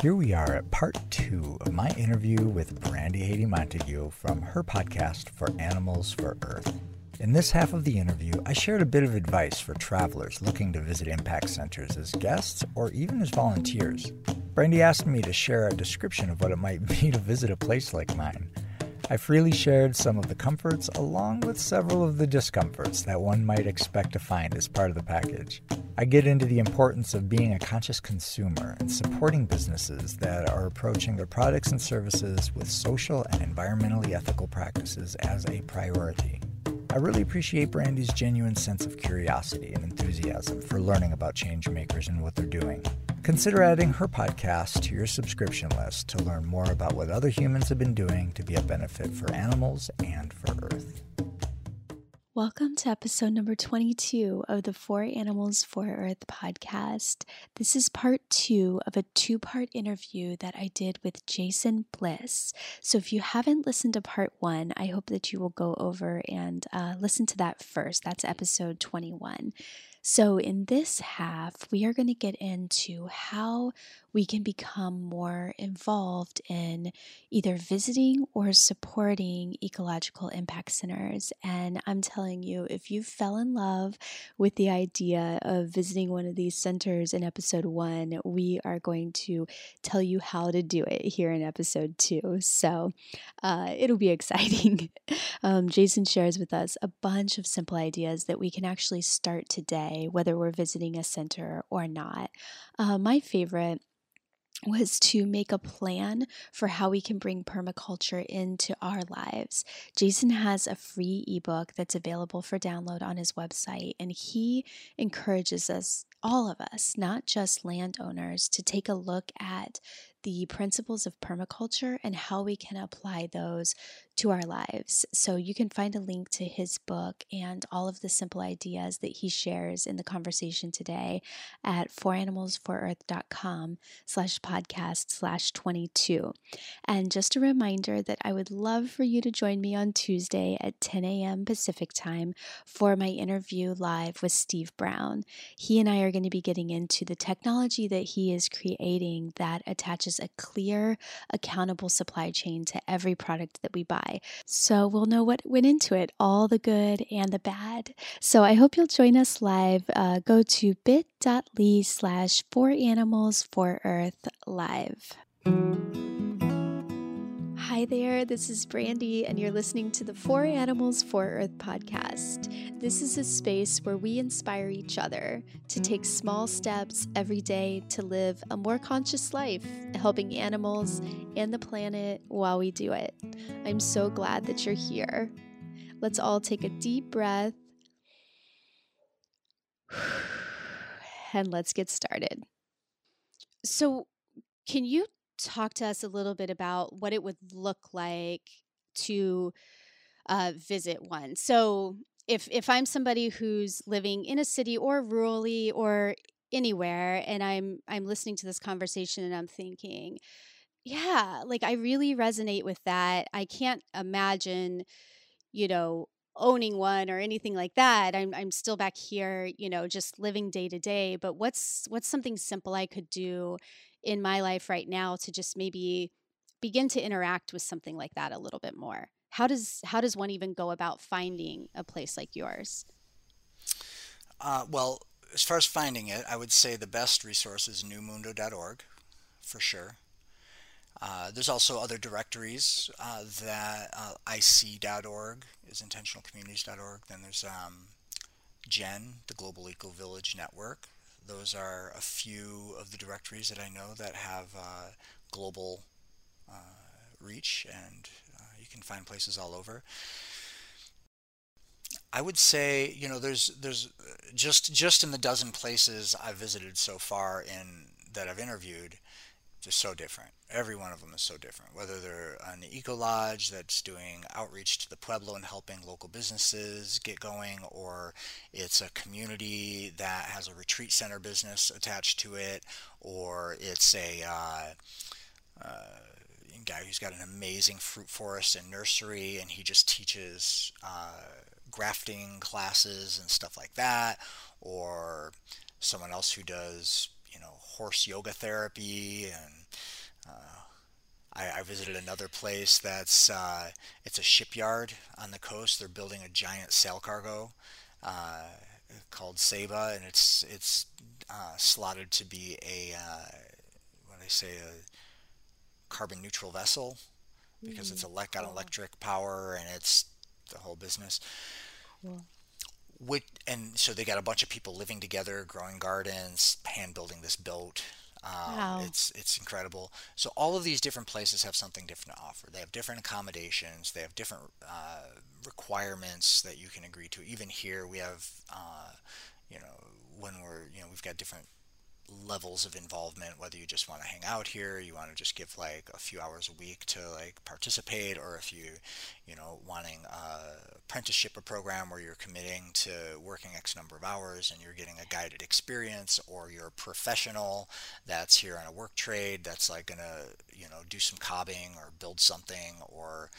Here we are at part two of my interview with Brandy Haiti Montague from her podcast For Animals for Earth. In this half of the interview, I shared a bit of advice for travelers looking to visit impact centers as guests or even as volunteers. Brandy asked me to share a description of what it might be to visit a place like mine. I freely shared some of the comforts along with several of the discomforts that one might expect to find as part of the package. I get into the importance of being a conscious consumer and supporting businesses that are approaching their products and services with social and environmentally ethical practices as a priority. I really appreciate Brandy's genuine sense of curiosity and enthusiasm for learning about changemakers and what they're doing. Consider adding her podcast to your subscription list to learn more about what other humans have been doing to be a benefit for animals and for Earth. Welcome to episode number 22 of the For Animals for Earth podcast. This is part two of a two part interview that I did with Jason Bliss. So, if you haven't listened to part one, I hope that you will go over and uh, listen to that first. That's episode 21. So, in this half, we are going to get into how we can become more involved in either visiting or supporting ecological impact centers. And I'm telling you, if you fell in love with the idea of visiting one of these centers in episode one, we are going to tell you how to do it here in episode two. So uh, it'll be exciting. um, Jason shares with us a bunch of simple ideas that we can actually start today, whether we're visiting a center or not. Uh, my favorite was to make a plan for how we can bring permaculture into our lives. Jason has a free ebook that's available for download on his website, and he encourages us, all of us, not just landowners, to take a look at the principles of permaculture and how we can apply those to our lives. So you can find a link to his book and all of the simple ideas that he shares in the conversation today at foranimalsforearth.com slash podcast slash 22. And just a reminder that I would love for you to join me on Tuesday at 10 a.m. Pacific time for my interview live with Steve Brown. He and I are going to be getting into the technology that he is creating that attaches a clear, accountable supply chain to every product that we buy. So we'll know what went into it, all the good and the bad. So I hope you'll join us live. Uh, go to bit.ly slash for animals for earth live. Hi there, this is Brandy, and you're listening to the For Animals for Earth podcast. This is a space where we inspire each other to take small steps every day to live a more conscious life, helping animals and the planet while we do it. I'm so glad that you're here. Let's all take a deep breath and let's get started. So, can you talk to us a little bit about what it would look like to uh, visit one. So if if I'm somebody who's living in a city or rurally or anywhere and I'm I'm listening to this conversation and I'm thinking, yeah, like I really resonate with that. I can't imagine, you know, owning one or anything like that. I'm I'm still back here, you know, just living day to day, but what's what's something simple I could do in my life right now to just maybe begin to interact with something like that a little bit more? How does how does one even go about finding a place like yours? Uh, well as far as finding it i would say the best resource is numundo.org for sure. Uh, there's also other directories uh, that uh, ic.org is intentionalcommunities.org then there's um, gen the global eco village network those are a few of the directories that I know that have uh, global uh, reach, and uh, you can find places all over. I would say, you know, there's there's just just in the dozen places I've visited so far in that I've interviewed, just so different. Every one of them is so different. Whether they're an eco lodge that's doing outreach to the pueblo and helping local businesses get going, or it's a community that has a retreat center business attached to it, or it's a uh, uh, guy who's got an amazing fruit forest and nursery, and he just teaches uh, grafting classes and stuff like that, or someone else who does horse yoga therapy and Uh, I, I, visited another place that's uh, it's a shipyard on the coast. They're building a giant sail cargo uh, called Ceiba, and it's it's uh, slotted to be a uh, what do I say a carbon neutral vessel because mm-hmm. it's elect- got electric power and it's the whole business. Cool. Which, and so they got a bunch of people living together, growing gardens, hand building this boat. Um, wow. It's it's incredible. So all of these different places have something different to offer. They have different accommodations. They have different uh, requirements that you can agree to. Even here, we have, uh, you know, when we're you know we've got different levels of involvement whether you just want to hang out here you want to just give like a few hours a week to like participate or if you you know wanting a apprenticeship a program where you're committing to working x number of hours and you're getting a guided experience or you're a professional that's here on a work trade that's like gonna you know do some cobbing or build something or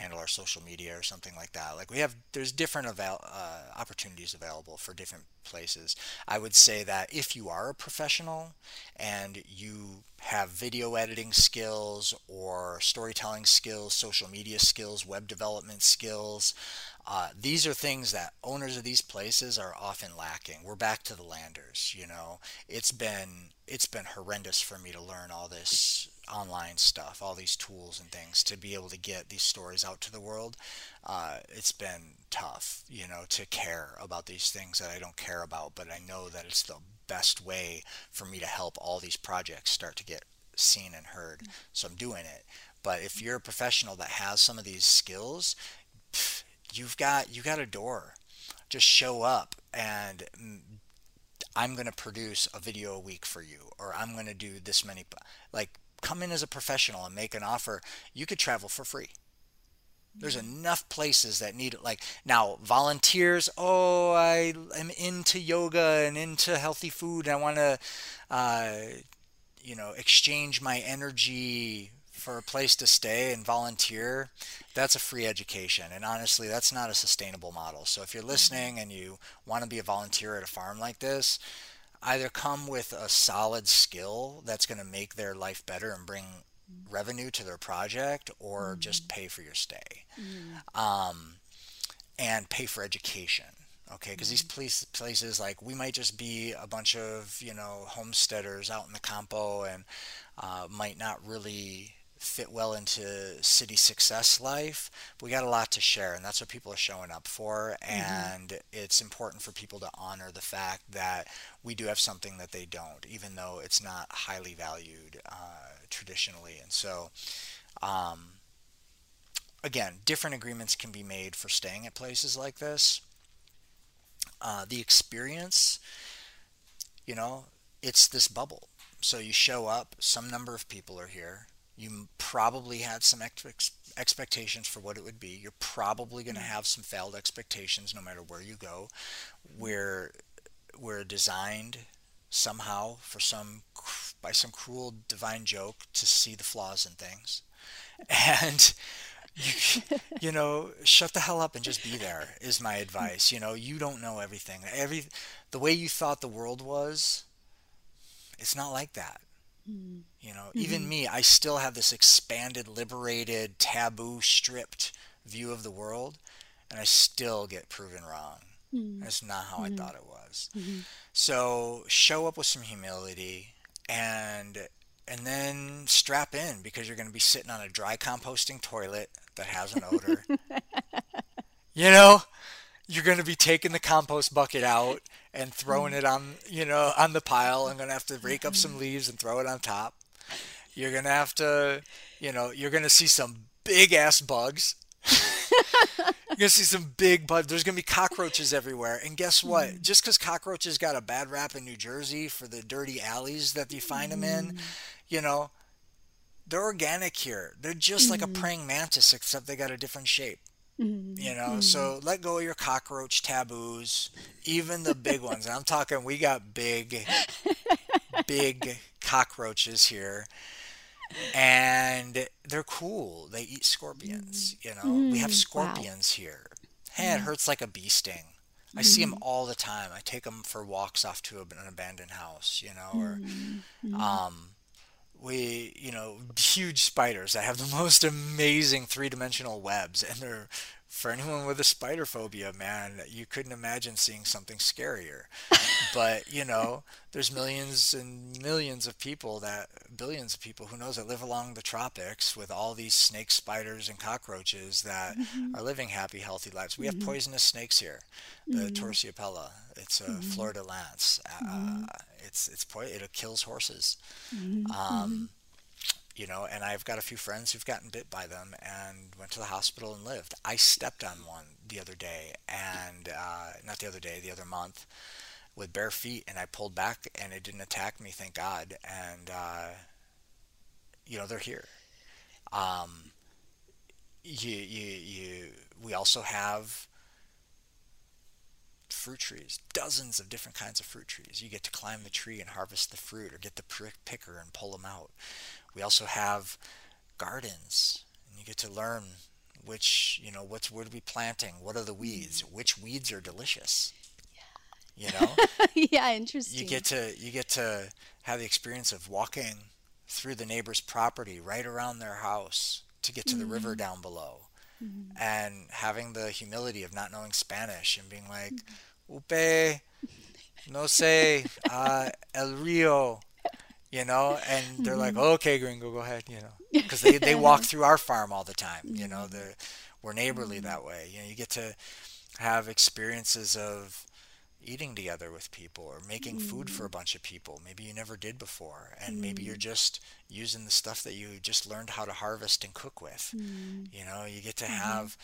handle our social media or something like that. Like we have, there's different avail- uh, opportunities available for different places. I would say that if you are a professional and you have video editing skills or storytelling skills, social media skills, web development skills, uh, these are things that owners of these places are often lacking. We're back to the landers, you know. It's been it's been horrendous for me to learn all this online stuff, all these tools and things to be able to get these stories out to the world. Uh, it's been tough, you know, to care about these things that I don't care about, but I know that it's the best way for me to help all these projects start to get seen and heard. Mm-hmm. So I'm doing it. But if you're a professional that has some of these skills, you've got you got a door. Just show up and I'm going to produce a video a week for you or I'm going to do this many like come in as a professional and make an offer, you could travel for free. There's mm-hmm. enough places that need it. Like now, volunteers. Oh, I am into yoga and into healthy food. And I want to, uh, you know, exchange my energy for a place to stay and volunteer. That's a free education, and honestly, that's not a sustainable model. So if you're mm-hmm. listening and you want to be a volunteer at a farm like this, either come with a solid skill that's going to make their life better and bring revenue to their project or mm-hmm. just pay for your stay mm-hmm. um, and pay for education okay because mm-hmm. these places like we might just be a bunch of you know homesteaders out in the campo and uh, might not really fit well into city success life. We got a lot to share, and that's what people are showing up for. Mm-hmm. And it's important for people to honor the fact that we do have something that they don't, even though it's not highly valued uh, traditionally. And so, um, again, different agreements can be made for staying at places like this. Uh, the experience, you know, it's this bubble. So you show up, some number of people are here you probably had some ex- expectations for what it would be. You're probably going to mm. have some failed expectations no matter where you go. We're, we're designed somehow for some by some cruel divine joke to see the flaws in things and you, you know shut the hell up and just be there is my advice you know you don't know everything every the way you thought the world was it's not like that Mm. You know, mm-hmm. even me, I still have this expanded, liberated, taboo stripped view of the world, and I still get proven wrong. Mm. That's not how mm-hmm. I thought it was. Mm-hmm. So show up with some humility and and then strap in because you're going to be sitting on a dry composting toilet that has an odor. you know, you're going to be taking the compost bucket out and throwing it on you know on the pile. I'm gonna have to rake up some leaves and throw it on top. You're gonna have to, you know, you're gonna see some big ass bugs. you're gonna see some big bugs. There's gonna be cockroaches everywhere. And guess what? Mm. Just because cockroaches got a bad rap in New Jersey for the dirty alleys that you find them in, you know, they're organic here. They're just like a mm-hmm. praying mantis, except they got a different shape. Mm-hmm. You know, mm-hmm. so let go of your cockroach taboos, even the big ones. I'm talking, we got big, big cockroaches here, and they're cool. They eat scorpions. You know, mm-hmm. we have mm, scorpions wow. here. Hey, it hurts like a bee sting. I see them mm-hmm. all the time. I take them for walks off to an abandoned house, you know, or mm-hmm. um, we you know huge spiders that have the most amazing three-dimensional webs and they're for anyone with a spider phobia, man, you couldn't imagine seeing something scarier. but, you know, there's millions and millions of people that, billions of people, who knows, that live along the tropics with all these snakes, spiders, and cockroaches that mm-hmm. are living happy, healthy lives. We mm-hmm. have poisonous snakes here, the mm-hmm. Terciopelo. It's a mm-hmm. fer-de-lance. Uh, it's, it's, it kills horses. Mm-hmm. Um, you know, and I've got a few friends who've gotten bit by them and went to the hospital and lived. I stepped on one the other day, and uh, not the other day, the other month, with bare feet, and I pulled back, and it didn't attack me, thank God. And uh, you know, they're here. Um, you, you, you. We also have fruit trees, dozens of different kinds of fruit trees. You get to climb the tree and harvest the fruit, or get the picker and pull them out. We also have gardens, and you get to learn which, you know, what's what are we planting? What are the weeds? Mm. Which weeds are delicious? You know? yeah, interesting. You get to you get to have the experience of walking through the neighbor's property right around their house to get to mm-hmm. the river mm-hmm. down below. Mm-hmm. And having the humility of not knowing Spanish and being like. Upe, no sé, uh, el río, you know, and they're mm-hmm. like, okay, gringo, go ahead, you know, because they, they walk through our farm all the time, you know, mm-hmm. they're, we're neighborly mm-hmm. that way. You know, you get to have experiences of eating together with people or making mm. food for a mm. bunch of people maybe you never did before and mm. maybe you're mm. just using the stuff that you just learned how to harvest and cook with mm. you know you get to mm-hmm. have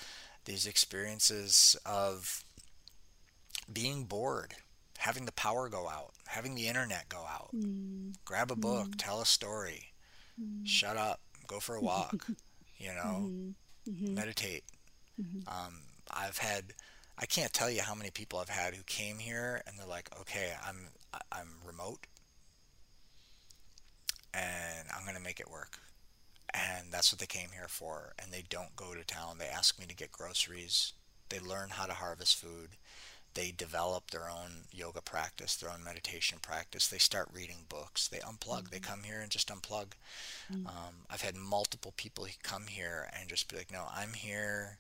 these experiences of being bored having the power go out, having the internet go out. Mm. Grab a book, tell a story, shut up, go for a walk, you know, mm-hmm. Mm-hmm. meditate. Mm-hmm. Um, I've had, I can't tell you how many people I've had who came here and they're like, okay, I'm, I'm remote and I'm going to make it work. And that's what they came here for. And they don't go to town. They ask me to get groceries. They learn how to harvest food they develop their own yoga practice, their own meditation practice. They start reading books. They unplug. Mm-hmm. They come here and just unplug. Mm-hmm. Um, I've had multiple people come here and just be like, "No, I'm here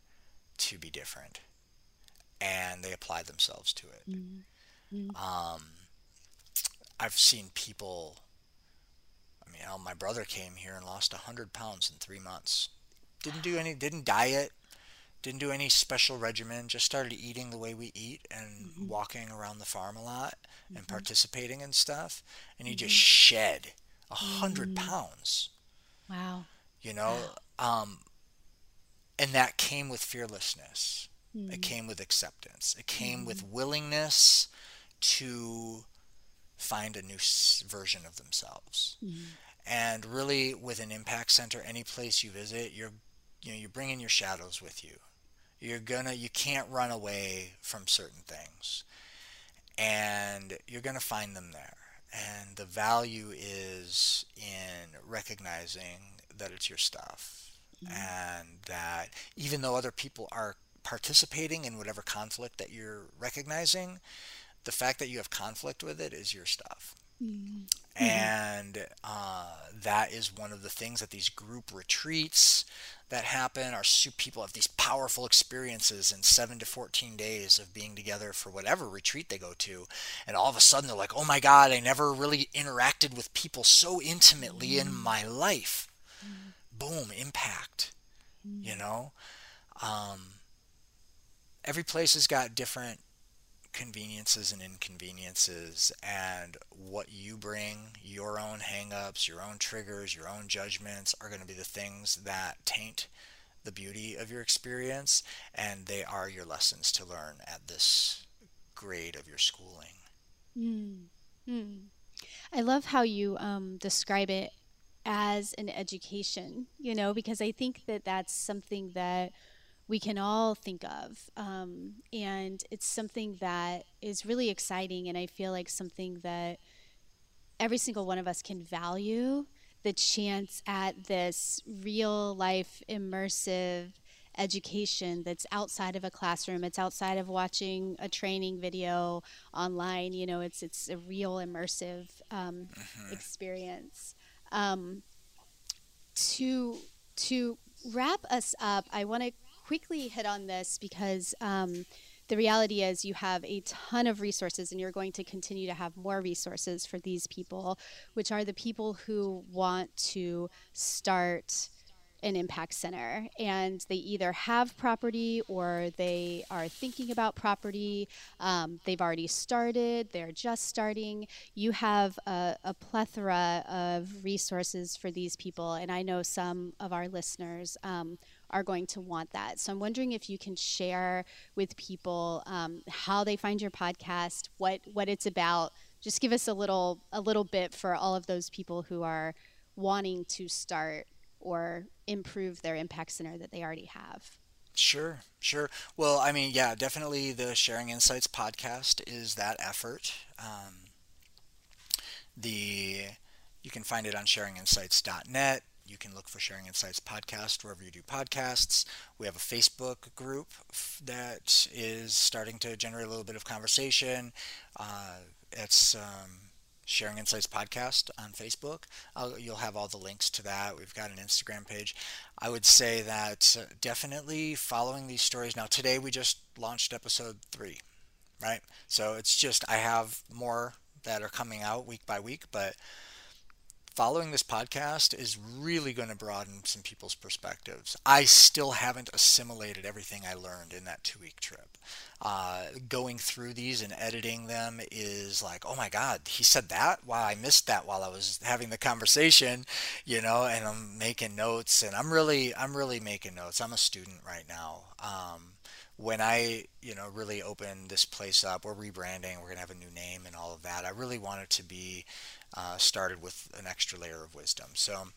to be different," and they apply themselves to it. Mm-hmm. Um, I've seen people. I mean, my brother came here and lost hundred pounds in three months. Didn't do any. Didn't diet didn't do any special regimen just started eating the way we eat and mm-hmm. walking around the farm a lot mm-hmm. and participating in stuff and he mm-hmm. just shed a hundred mm-hmm. pounds wow you know wow. um, and that came with fearlessness it mm-hmm. came with acceptance. It came with mm-hmm. willingness to find a new version of themselves. And really with an impact center any place you visit you're you know you're bringing your shadows with you. You're gonna you can't run away from certain things. And you're gonna find them there. And the value is in recognizing that it's your stuff. Mm-hmm. and that even though other people are participating in whatever conflict that you're recognizing the fact that you have conflict with it is your stuff mm-hmm. and uh, that is one of the things that these group retreats that happen our people have these powerful experiences in 7 to 14 days of being together for whatever retreat they go to and all of a sudden they're like oh my god i never really interacted with people so intimately mm. in my life mm. boom impact mm. you know um, every place has got different conveniences and inconveniences and what you bring your own hangups your own triggers your own judgments are going to be the things that taint the beauty of your experience and they are your lessons to learn at this grade of your schooling mm. Mm. i love how you um, describe it as an education you know because i think that that's something that we can all think of. Um, and it's something that is really exciting, and I feel like something that every single one of us can value the chance at this real life immersive education that's outside of a classroom it's outside of watching a training video online you know it's it's a real immersive um, uh-huh. experience Um, to to wrap us up, I want to quickly hit on this because um, the reality is you have a ton of resources and you're going to continue to have more resources for these people, which are the people who want to start an impact center and they either have property or they are thinking about property. Um, they've already started, they're just starting. You have a, a, plethora of resources for these people, and I know some of our listeners. Um, are going to want that. So I'm wondering if you can share with people um, how they find your podcast, what what it's about. Just give us a little a little bit for all of those people who are wanting to start or improve their impact center that they already have? Sure, sure. Well, I mean, yeah, definitely the Sharing Insights podcast is that effort. Um, the you can find it on sharinginsights.net. You can look for Sharing Insights podcast wherever you do podcasts. We have a Facebook group that is starting to generate a little bit of conversation. Uh, it's um, Sharing Insights podcast on Facebook. I'll, you'll have all the links to that. We've got an Instagram page. I would say that uh, definitely following these stories. Now, today we just launched episode three, right? So it's just, I have more that are coming out week by week, but following this podcast is really going to broaden some people's perspectives. I still haven't assimilated everything I learned in that two week trip. Uh, going through these and editing them is like, oh my God, he said that? Wow, I missed that while I was having the conversation, you know, and I'm making notes and I'm really, I'm really making notes. I'm a student right now. Um, when I, you know, really open this place up, we're rebranding, we're going to have a new name and all of that. I really want it to be uh, started with an extra layer of wisdom. So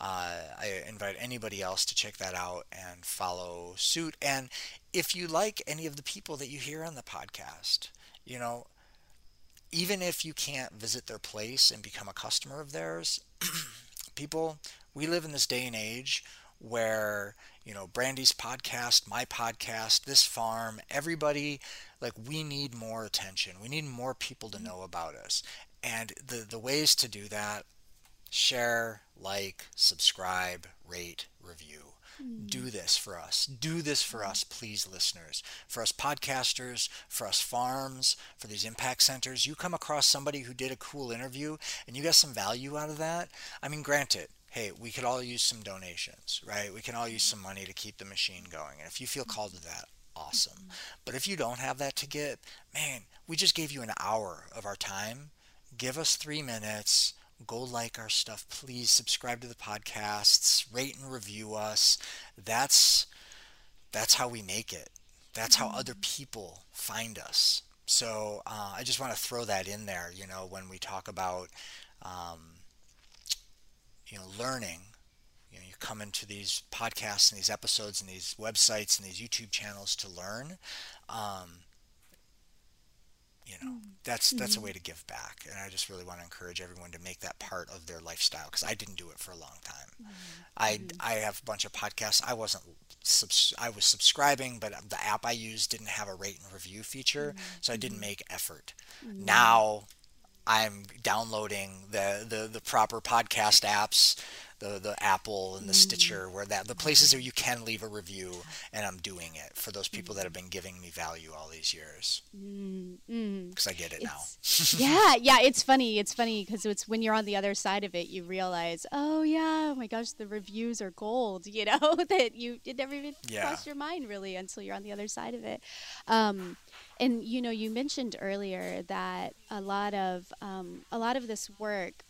uh, I invite anybody else to check that out and follow suit. And if you like any of the people that you hear on the podcast, you know, even if you can't visit their place and become a customer of theirs, people, we live in this day and age where you know brandy's podcast my podcast this farm everybody like we need more attention we need more people to know about us and the, the ways to do that share, like, subscribe, rate, review. Mm. Do this for us. Do this for us, please, listeners. For us podcasters, for us farms, for these impact centers. You come across somebody who did a cool interview and you got some value out of that. I mean, granted, hey, we could all use some donations, right? We can all use some money to keep the machine going. And if you feel called to that, awesome. Mm-hmm. But if you don't have that to get, man, we just gave you an hour of our time give us three minutes. Go like our stuff. Please subscribe to the podcasts. Rate and review us. That's that's how we make it. That's how other mm. people find us. So uh, I just want to throw that in there. You know, when we talk about um, you know learning, you know, you come into these podcasts and these episodes and these websites and these YouTube channels to learn. Um, you know that's that's a mm-hmm. way to give back. And i just really want to encourage everyone to make that part of their lifestyle because i didn't do it for a long time. Mm-hmm. i mm-hmm. i have a bunch of podcasts. I wasn't subs- i was subscribing but the app i used didn't have a rate and review feature so i didn't make effort. Now i'm downloading the the, the proper podcast apps the the Apple and the mm. Stitcher, where that the places where you can leave a review, and I'm doing it for those people that have been giving me value all these years. Because mm, mm. I get it it's, now. yeah, yeah, it's funny. It's funny because it's when you're on the other side of it, you realize, oh yeah, oh my gosh, the reviews are gold. You know that you it never even yeah. crossed your mind really until you're on the other side of it. Um, and you know, you mentioned earlier that a lot of um, a lot of this work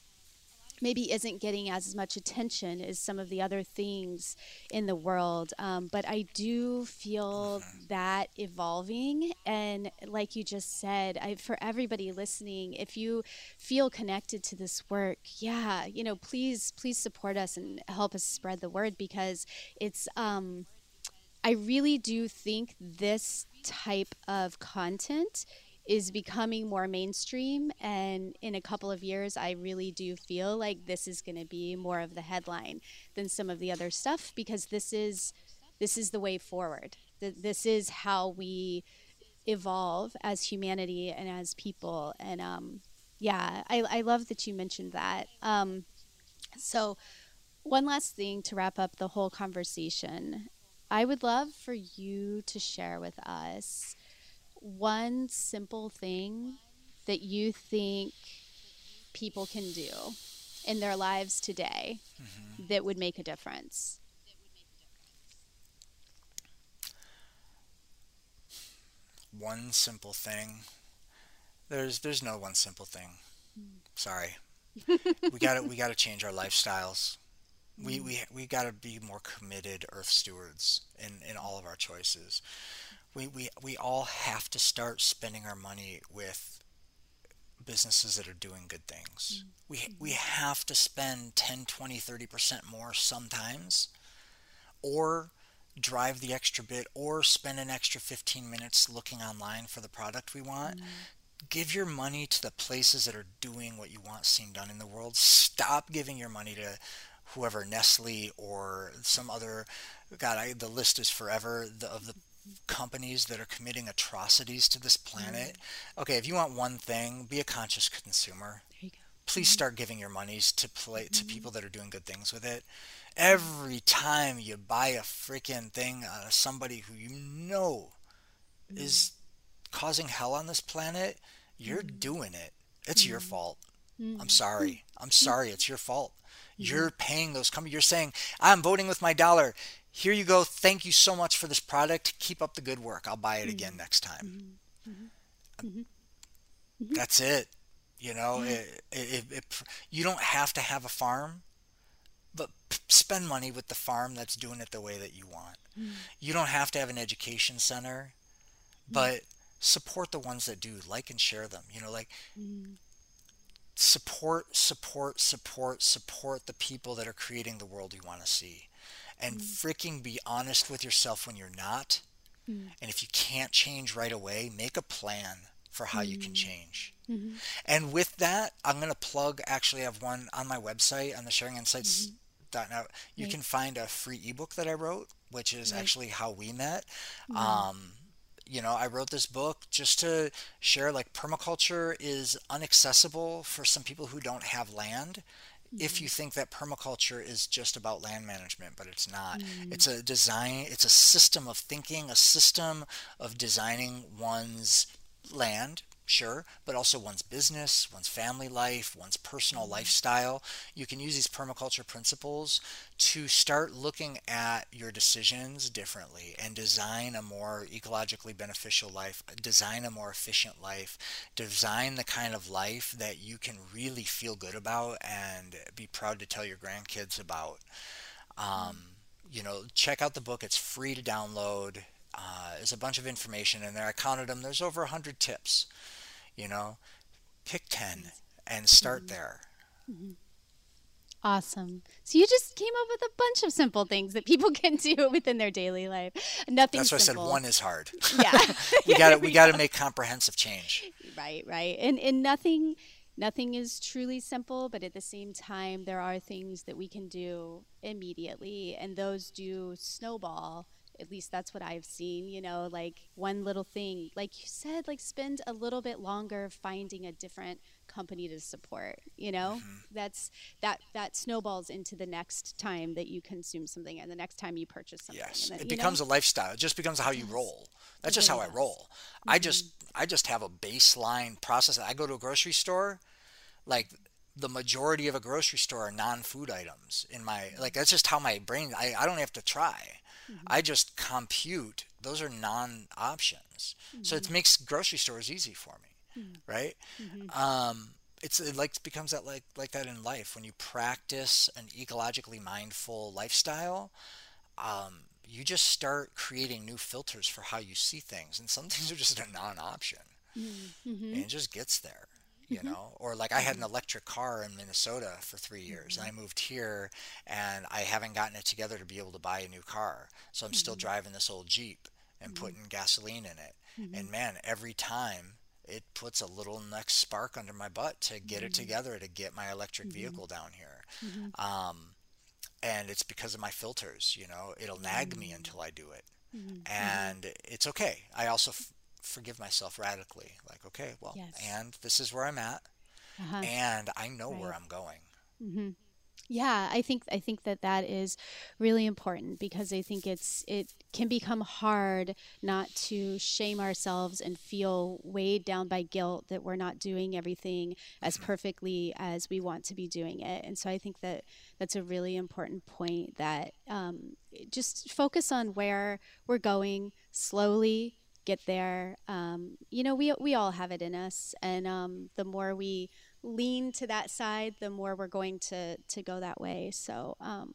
maybe isn't getting as much attention as some of the other things in the world. Um, but I do feel that evolving. And like you just said, I, for everybody listening, if you feel connected to this work, yeah, you know, please, please support us and help us spread the word because it's, um, I really do think this type of content is becoming more mainstream and in a couple of years i really do feel like this is going to be more of the headline than some of the other stuff because this is this is the way forward this is how we evolve as humanity and as people and um, yeah I, I love that you mentioned that um, So, one last thing to wrap up the whole conversation. I would love for you to share with us one simple thing that you think people can do in their lives today mm-hmm. that would make a difference? One simple thing. There's there's no one simple thing. Mm. Sorry. we got to we got to change our lifestyles. We mm. we we got to be more committed earth stewards in in all of our choices. We we we all have to start spending our money with businesses that are doing good things. Mm. We we mm-hmm. have to spend 10, 20, 30% more sometimes or drive the extra bit or spend an extra 15 minutes looking online for the product we want. Mm. Give your money to the places that are doing what you want seen done in the world. Stop giving your money to whoever Nestle or some other God. I, the list is forever the, of the companies that are committing atrocities to this planet. Mm. Okay, if you want one thing, be a conscious consumer. Please mm-hmm. start giving your monies to play to mm-hmm. people that are doing good things with it. Every time you buy a freaking thing out of somebody who you know is causing hell on this planet, you're mm. doing it. It's your fault. I'm sorry. I'm sorry. It's your fault. You're paying those companies. You're saying, I'm voting with my dollar here you go. Thank you so much for this product. Keep up the good work. I'll buy it again mm-hmm. next time. Mm-hmm. Mm-hmm. That's it. You know, it, it, it, you don't have to have a farm, but spend money with the farm that's doing it the way that you want. You don't have to have an education center, but support the ones that do. Like and share them. You know, like support, support, support, support the people that are creating the world you want to see and mm. freaking be honest with yourself when you're not. Mm. And if you can't change right away, make a plan for how mm. you can mm. change. Mm-hmm. And with that, I'm going to plug actually I have one on my website on the sharing insights. Mm-hmm. Now, you right. can find a free ebook that I wrote, which is right. actually how we met. Um, you know, I wrote this book just to share like permaculture is unaccessible for some people who don't have land if you think that permaculture is just about land management, but it's not. Mm. It's a design, it's a system of thinking, a system of designing one's land, sure, but also one's business, one's family life, one's personal mm-hmm. lifestyle. You can use these permaculture principles to start looking at your decisions differently and design a more ecologically beneficial life, design a more efficient life, design the kind of life that you can really feel good about and be proud to tell your grandkids about. Um, you know, check out the book. It's free to download. Uh, there's a bunch of information in there. I counted them. There's over 100 tips. You know, pick 10 and start mm-hmm. there. Mm-hmm. Awesome. So you just came up with a bunch of simple things that people can do within their daily life. Nothing. That's why. I said one is hard. Yeah, we got to we got to make comprehensive change. Right, right, and and nothing nothing is truly simple, but at the same time, there are things that we can do immediately, and those do snowball at least that's what I've seen, you know, like one little thing, like you said, like spend a little bit longer finding a different company to support, you know, mm-hmm. that's that, that snowballs into the next time that you consume something and the next time you purchase something. Yes. Then, it becomes know? a lifestyle. It just becomes how you yes. roll. That's just how I roll. Mm-hmm. I just, I just have a baseline process. I go to a grocery store, like the majority of a grocery store are non-food items in my like that's just how my brain I, I don't have to try Mm-hmm. I just compute. Those are non-options. Mm-hmm. So it mm-hmm. makes grocery stores easy for me, mm-hmm. right? Mm-hmm. Um, it's it like becomes that like like that in life when you practice an ecologically mindful lifestyle. Um, you just start creating new filters for how you see things, and some things are just a non-option, mm-hmm. and it just gets there you mm-hmm. know or like i had an mm-hmm. electric car in minnesota for three years mm-hmm. and i moved here and i haven't gotten it together to be able to buy a new car so i'm mm-hmm. still driving this old jeep and mm-hmm. putting gasoline in it mm-hmm. and man every time it puts a little next spark under my butt to get it together to get my electric vehicle down here um, and it's because of my filters you know it'll nag me until i do it and it's okay i also f- forgive myself radically. Like, okay, well, yes. and this is where I'm at, uh-huh. and I know right. where I'm going. Mm-hmm. Yeah, I think I think that that is really important because I think it's it can become hard not to shame ourselves and feel weighed down by guilt that we're not doing everything as mm-hmm. perfectly as we want to be doing it. And so I think that that's a really important point that um, just focus on where we're going slowly get there. Um, you know, we we all have it in us, and um, the more we lean to that side, the more we're going to to go that way. So, um,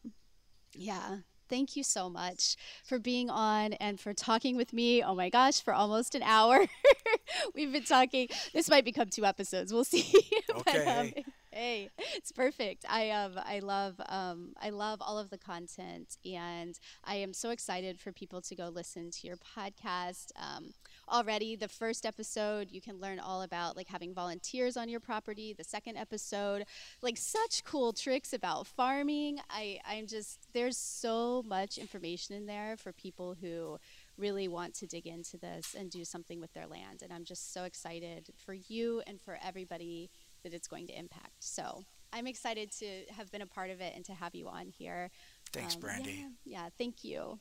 yeah. Thank you so much for being on and for talking with me. Oh my gosh, for almost an hour. We've been talking. This might become two episodes. We'll see. Okay. but, um, hey, it's perfect. I um I love um I love all of the content, and I am so excited for people to go listen to your podcast. Um, already the first episode you can learn all about like having volunteers on your property. The second episode, like such cool tricks about farming. I I'm just there's so much information in there for people who really want to dig into this and do something with their land. And I'm just so excited for you and for everybody that it's going to impact. So I'm excited to have been a part of it and to have you on here. Thanks, um, Brandy. Yeah, yeah, thank you.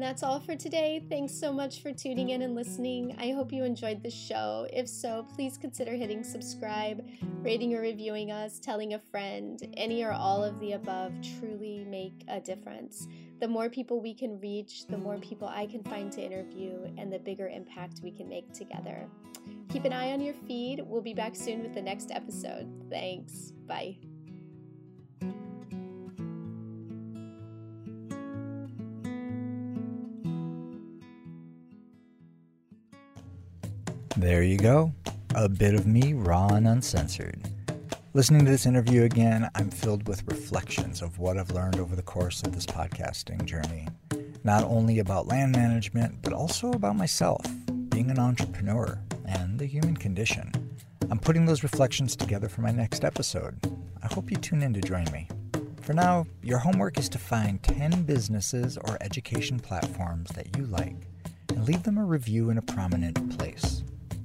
And that's all for today. Thanks so much for tuning in and listening. I hope you enjoyed the show. If so, please consider hitting subscribe, rating or reviewing us, telling a friend. Any or all of the above truly make a difference. The more people we can reach, the more people I can find to interview, and the bigger impact we can make together. Keep an eye on your feed. We'll be back soon with the next episode. Thanks. Bye. There you go. A bit of me, raw and uncensored. Listening to this interview again, I'm filled with reflections of what I've learned over the course of this podcasting journey. Not only about land management, but also about myself, being an entrepreneur, and the human condition. I'm putting those reflections together for my next episode. I hope you tune in to join me. For now, your homework is to find 10 businesses or education platforms that you like and leave them a review in a prominent place.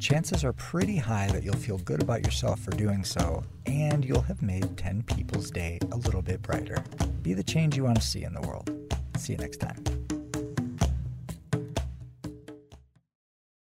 Chances are pretty high that you'll feel good about yourself for doing so, and you'll have made 10 people's day a little bit brighter. Be the change you want to see in the world. See you next time.